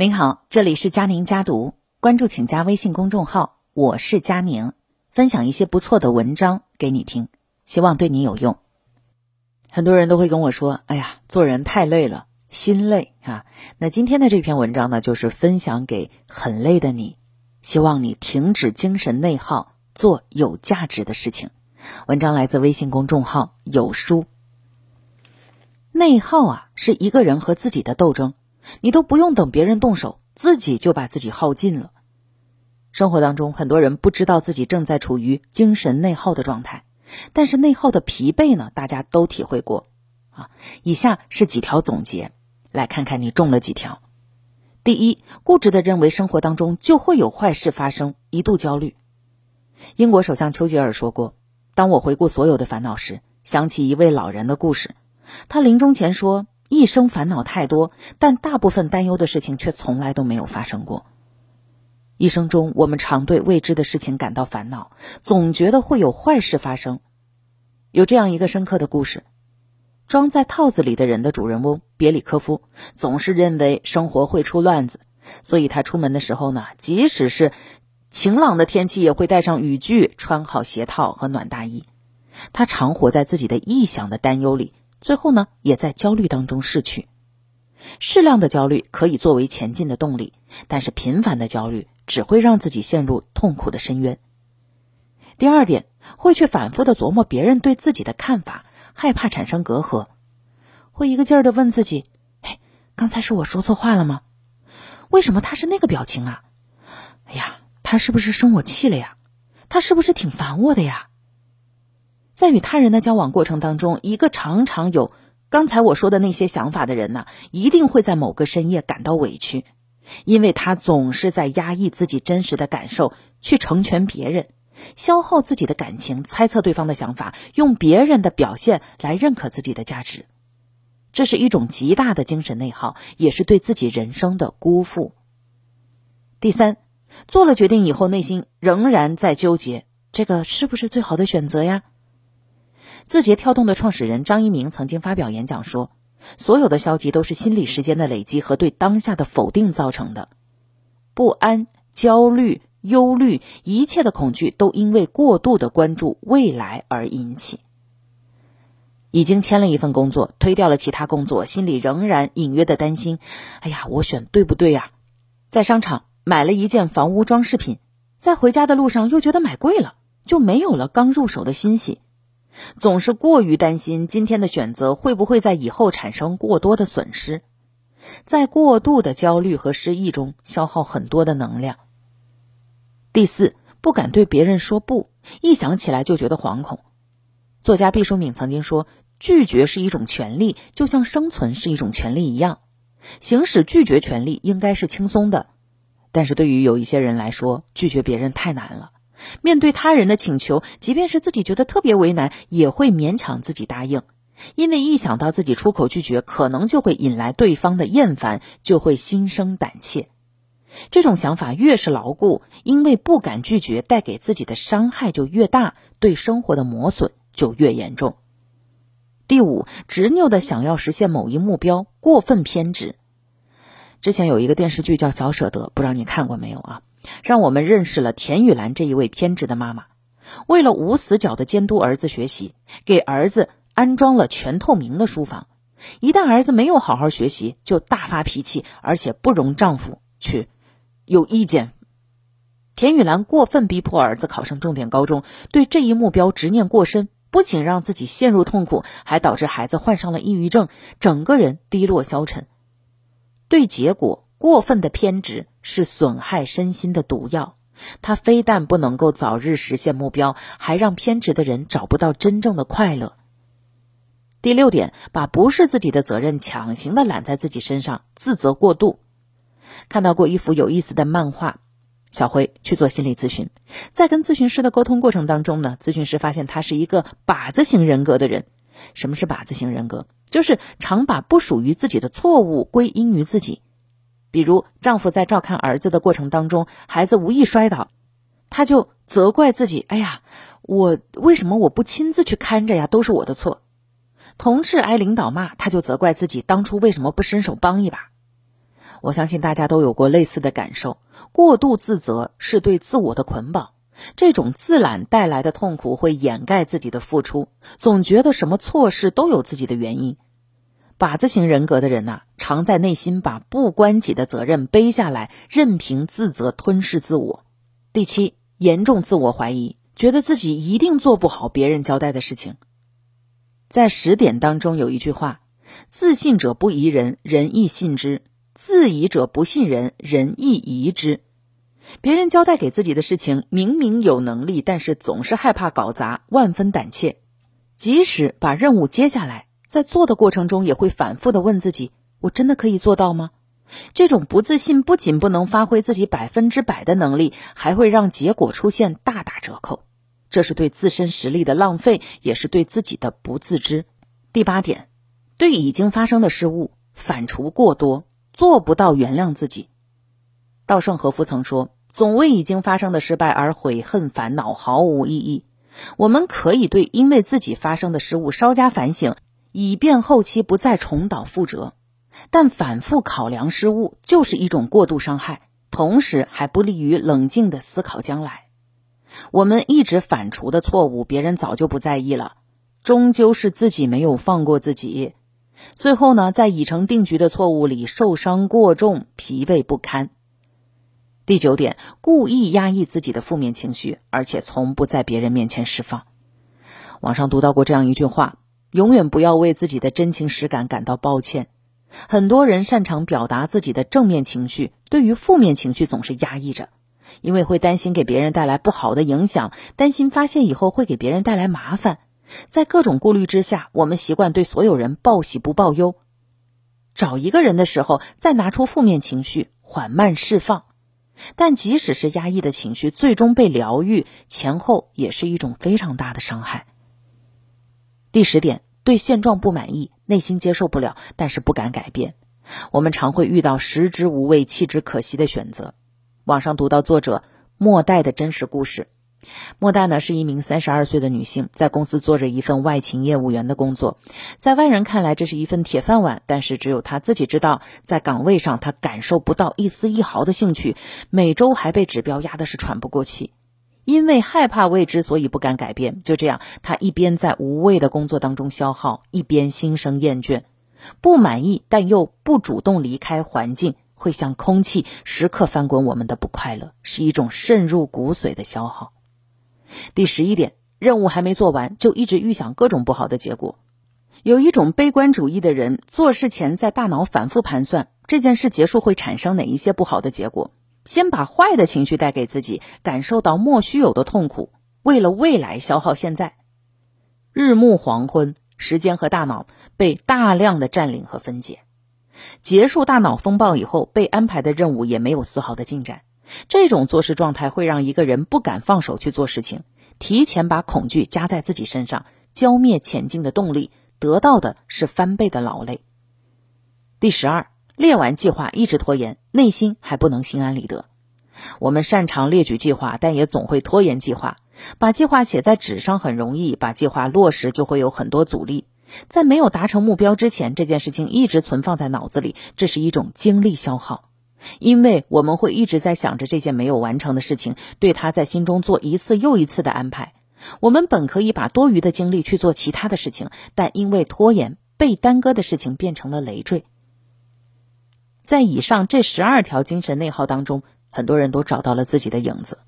您好，这里是佳宁家读，关注请加微信公众号，我是佳宁，分享一些不错的文章给你听，希望对你有用。很多人都会跟我说：“哎呀，做人太累了，心累啊。”那今天的这篇文章呢，就是分享给很累的你，希望你停止精神内耗，做有价值的事情。文章来自微信公众号有书。内耗啊，是一个人和自己的斗争。你都不用等别人动手，自己就把自己耗尽了。生活当中，很多人不知道自己正在处于精神内耗的状态，但是内耗的疲惫呢，大家都体会过。啊，以下是几条总结，来看看你中了几条。第一，固执的认为生活当中就会有坏事发生，一度焦虑。英国首相丘吉尔说过：“当我回顾所有的烦恼时，想起一位老人的故事。他临终前说。”一生烦恼太多，但大部分担忧的事情却从来都没有发生过。一生中，我们常对未知的事情感到烦恼，总觉得会有坏事发生。有这样一个深刻的故事：装在套子里的人的主人翁别里科夫总是认为生活会出乱子，所以他出门的时候呢，即使是晴朗的天气，也会带上雨具，穿好鞋套和暖大衣。他常活在自己的臆想的担忧里。最后呢，也在焦虑当中逝去。适量的焦虑可以作为前进的动力，但是频繁的焦虑只会让自己陷入痛苦的深渊。第二点，会去反复的琢磨别人对自己的看法，害怕产生隔阂，会一个劲儿的问自己：“哎，刚才是我说错话了吗？为什么他是那个表情啊？哎呀，他是不是生我气了呀？他是不是挺烦我的呀？”在与他人的交往过程当中，一个常常有刚才我说的那些想法的人呢，一定会在某个深夜感到委屈，因为他总是在压抑自己真实的感受，去成全别人，消耗自己的感情，猜测对方的想法，用别人的表现来认可自己的价值，这是一种极大的精神内耗，也是对自己人生的辜负。第三，做了决定以后，内心仍然在纠结，这个是不是最好的选择呀？字节跳动的创始人张一鸣曾经发表演讲说：“所有的消极都是心理时间的累积和对当下的否定造成的。不安、焦虑、忧虑，一切的恐惧都因为过度的关注未来而引起。已经签了一份工作，推掉了其他工作，心里仍然隐约的担心：哎呀，我选对不对呀？在商场买了一件房屋装饰品，在回家的路上又觉得买贵了，就没有了刚入手的欣喜。”总是过于担心今天的选择会不会在以后产生过多的损失，在过度的焦虑和失意中消耗很多的能量。第四，不敢对别人说不，一想起来就觉得惶恐。作家毕淑敏曾经说：“拒绝是一种权利，就像生存是一种权利一样。行使拒绝权利应该是轻松的，但是对于有一些人来说，拒绝别人太难了。”面对他人的请求，即便是自己觉得特别为难，也会勉强自己答应，因为一想到自己出口拒绝，可能就会引来对方的厌烦，就会心生胆怯。这种想法越是牢固，因为不敢拒绝带给自己的伤害就越大，对生活的磨损就越严重。第五，执拗的想要实现某一目标，过分偏执。之前有一个电视剧叫《小舍得》，不知道你看过没有啊？让我们认识了田雨岚这一位偏执的妈妈。为了无死角的监督儿子学习，给儿子安装了全透明的书房。一旦儿子没有好好学习，就大发脾气，而且不容丈夫去有意见。田雨岚过分逼迫儿子考上重点高中，对这一目标执念过深，不仅让自己陷入痛苦，还导致孩子患上了抑郁症，整个人低落消沉。对结果。过分的偏执是损害身心的毒药，它非但不能够早日实现目标，还让偏执的人找不到真正的快乐。第六点，把不是自己的责任强行的揽在自己身上，自责过度。看到过一幅有意思的漫画，小辉去做心理咨询，在跟咨询师的沟通过程当中呢，咨询师发现他是一个靶子型人格的人。什么是靶子型人格？就是常把不属于自己的错误归因于自己。比如，丈夫在照看儿子的过程当中，孩子无意摔倒，他就责怪自己：“哎呀，我为什么我不亲自去看着呀？都是我的错。”同事挨领导骂，他就责怪自己当初为什么不伸手帮一把。我相信大家都有过类似的感受：过度自责是对自我的捆绑，这种自揽带来的痛苦会掩盖自己的付出，总觉得什么错事都有自己的原因。靶子型人格的人呐，常在内心把不关己的责任背下来，任凭自责吞噬自我。第七，严重自我怀疑，觉得自己一定做不好别人交代的事情。在十点当中有一句话：“自信者不疑人，人亦信之；自疑者不信人，人亦疑之。”别人交代给自己的事情，明明有能力，但是总是害怕搞砸，万分胆怯。即使把任务接下来。在做的过程中，也会反复的问自己：我真的可以做到吗？这种不自信不仅不能发挥自己百分之百的能力，还会让结果出现大打折扣。这是对自身实力的浪费，也是对自己的不自知。第八点，对已经发生的失误反刍过多，做不到原谅自己。稻盛和夫曾说：“总为已经发生的失败而悔恨烦恼，毫无意义。”我们可以对因为自己发生的失误稍加反省。以便后期不再重蹈覆辙，但反复考量失误就是一种过度伤害，同时还不利于冷静的思考将来。我们一直反刍的错误，别人早就不在意了，终究是自己没有放过自己。最后呢，在已成定局的错误里受伤过重，疲惫不堪。第九点，故意压抑自己的负面情绪，而且从不在别人面前释放。网上读到过这样一句话。永远不要为自己的真情实感感到抱歉。很多人擅长表达自己的正面情绪，对于负面情绪总是压抑着，因为会担心给别人带来不好的影响，担心发现以后会给别人带来麻烦。在各种顾虑之下，我们习惯对所有人报喜不报忧。找一个人的时候，再拿出负面情绪，缓慢释放。但即使是压抑的情绪，最终被疗愈，前后也是一种非常大的伤害。第十点，对现状不满意，内心接受不了，但是不敢改变。我们常会遇到食之无味，弃之可惜的选择。网上读到作者莫代的真实故事。莫代呢是一名三十二岁的女性，在公司做着一份外勤业务员的工作，在外人看来这是一份铁饭碗，但是只有她自己知道，在岗位上她感受不到一丝一毫的兴趣，每周还被指标压的是喘不过气。因为害怕未知，所以不敢改变。就这样，他一边在无谓的工作当中消耗，一边心生厌倦，不满意，但又不主动离开环境，会像空气，时刻翻滚我们的不快乐，是一种渗入骨髓的消耗。第十一点，任务还没做完，就一直预想各种不好的结果。有一种悲观主义的人，做事前在大脑反复盘算这件事结束会产生哪一些不好的结果。先把坏的情绪带给自己，感受到莫须有的痛苦，为了未来消耗现在。日暮黄昏，时间和大脑被大量的占领和分解。结束大脑风暴以后，被安排的任务也没有丝毫的进展。这种做事状态会让一个人不敢放手去做事情，提前把恐惧加在自己身上，浇灭前进的动力，得到的是翻倍的劳累。第十二。列完计划一直拖延，内心还不能心安理得。我们擅长列举计划，但也总会拖延计划。把计划写在纸上很容易，把计划落实就会有很多阻力。在没有达成目标之前，这件事情一直存放在脑子里，这是一种精力消耗。因为我们会一直在想着这件没有完成的事情，对他在心中做一次又一次的安排。我们本可以把多余的精力去做其他的事情，但因为拖延，被耽搁的事情变成了累赘。在以上这十二条精神内耗当中，很多人都找到了自己的影子。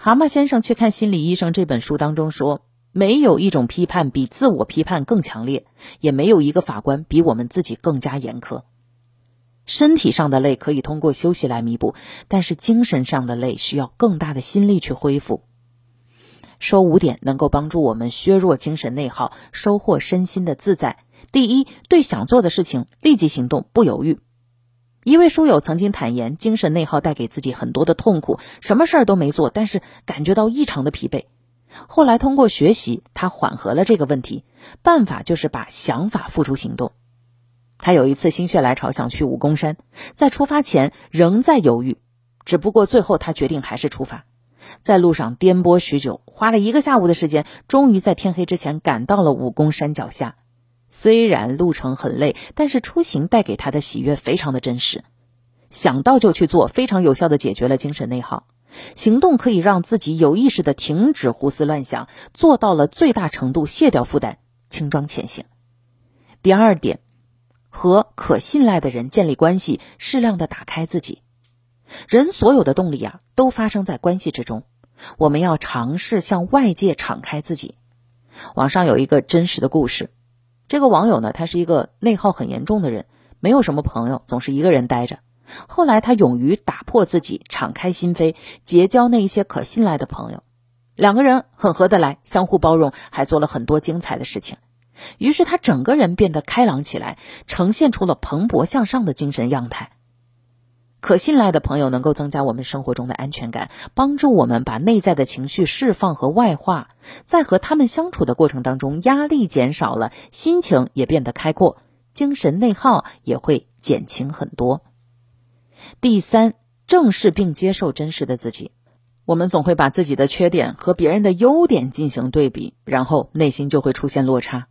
蛤蟆先生去看心理医生这本书当中说，没有一种批判比自我批判更强烈，也没有一个法官比我们自己更加严苛。身体上的累可以通过休息来弥补，但是精神上的累需要更大的心力去恢复。说五点能够帮助我们削弱精神内耗，收获身心的自在。第一，对想做的事情立即行动，不犹豫。一位书友曾经坦言，精神内耗带给自己很多的痛苦，什么事儿都没做，但是感觉到异常的疲惫。后来通过学习，他缓和了这个问题。办法就是把想法付诸行动。他有一次心血来潮想去武功山，在出发前仍在犹豫，只不过最后他决定还是出发。在路上颠簸许久，花了一个下午的时间，终于在天黑之前赶到了武功山脚下。虽然路程很累，但是出行带给他的喜悦非常的真实。想到就去做，非常有效的解决了精神内耗。行动可以让自己有意识的停止胡思乱想，做到了最大程度卸掉负担，轻装前行。第二点，和可信赖的人建立关系，适量的打开自己。人所有的动力啊，都发生在关系之中。我们要尝试向外界敞开自己。网上有一个真实的故事，这个网友呢，他是一个内耗很严重的人，没有什么朋友，总是一个人待着。后来他勇于打破自己，敞开心扉，结交那一些可信赖的朋友，两个人很合得来，相互包容，还做了很多精彩的事情。于是他整个人变得开朗起来，呈现出了蓬勃向上的精神样态。可信赖的朋友能够增加我们生活中的安全感，帮助我们把内在的情绪释放和外化。在和他们相处的过程当中，压力减少了，心情也变得开阔，精神内耗也会减轻很多。第三，正视并接受真实的自己。我们总会把自己的缺点和别人的优点进行对比，然后内心就会出现落差。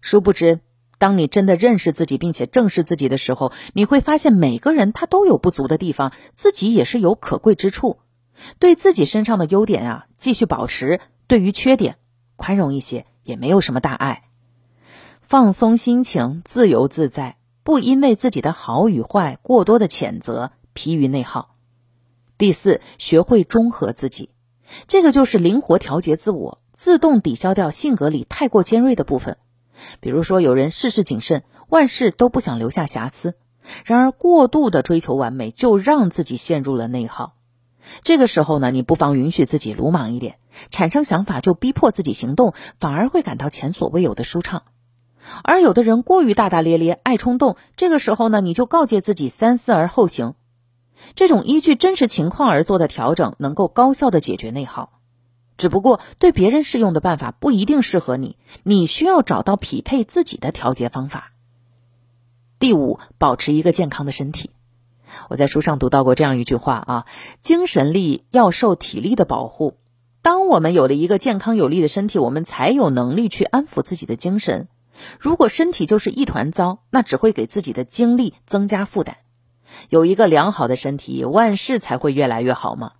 殊不知，当你真的认识自己并且正视自己的时候，你会发现每个人他都有不足的地方，自己也是有可贵之处。对自己身上的优点啊，继续保持；对于缺点，宽容一些，也没有什么大碍。放松心情，自由自在。不因为自己的好与坏过多的谴责，疲于内耗。第四，学会中和自己，这个就是灵活调节自我，自动抵消掉性格里太过尖锐的部分。比如说，有人事事谨慎，万事都不想留下瑕疵，然而过度的追求完美，就让自己陷入了内耗。这个时候呢，你不妨允许自己鲁莽一点，产生想法就逼迫自己行动，反而会感到前所未有的舒畅。而有的人过于大大咧咧，爱冲动，这个时候呢，你就告诫自己三思而后行。这种依据真实情况而做的调整，能够高效的解决内耗。只不过对别人适用的办法不一定适合你，你需要找到匹配自己的调节方法。第五，保持一个健康的身体。我在书上读到过这样一句话啊：精神力要受体力的保护。当我们有了一个健康有力的身体，我们才有能力去安抚自己的精神。如果身体就是一团糟，那只会给自己的精力增加负担。有一个良好的身体，万事才会越来越好嘛？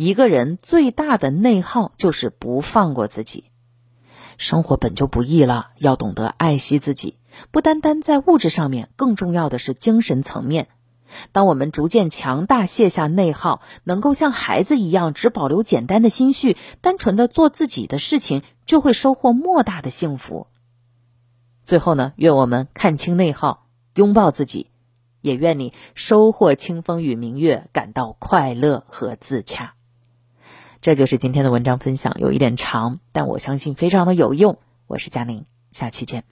一个人最大的内耗就是不放过自己。生活本就不易了，要懂得爱惜自己，不单单在物质上面，更重要的是精神层面。当我们逐渐强大，卸下内耗，能够像孩子一样，只保留简单的心绪，单纯的做自己的事情，就会收获莫大的幸福。最后呢，愿我们看清内耗，拥抱自己，也愿你收获清风与明月，感到快乐和自洽。这就是今天的文章分享，有一点长，但我相信非常的有用。我是佳宁，下期见。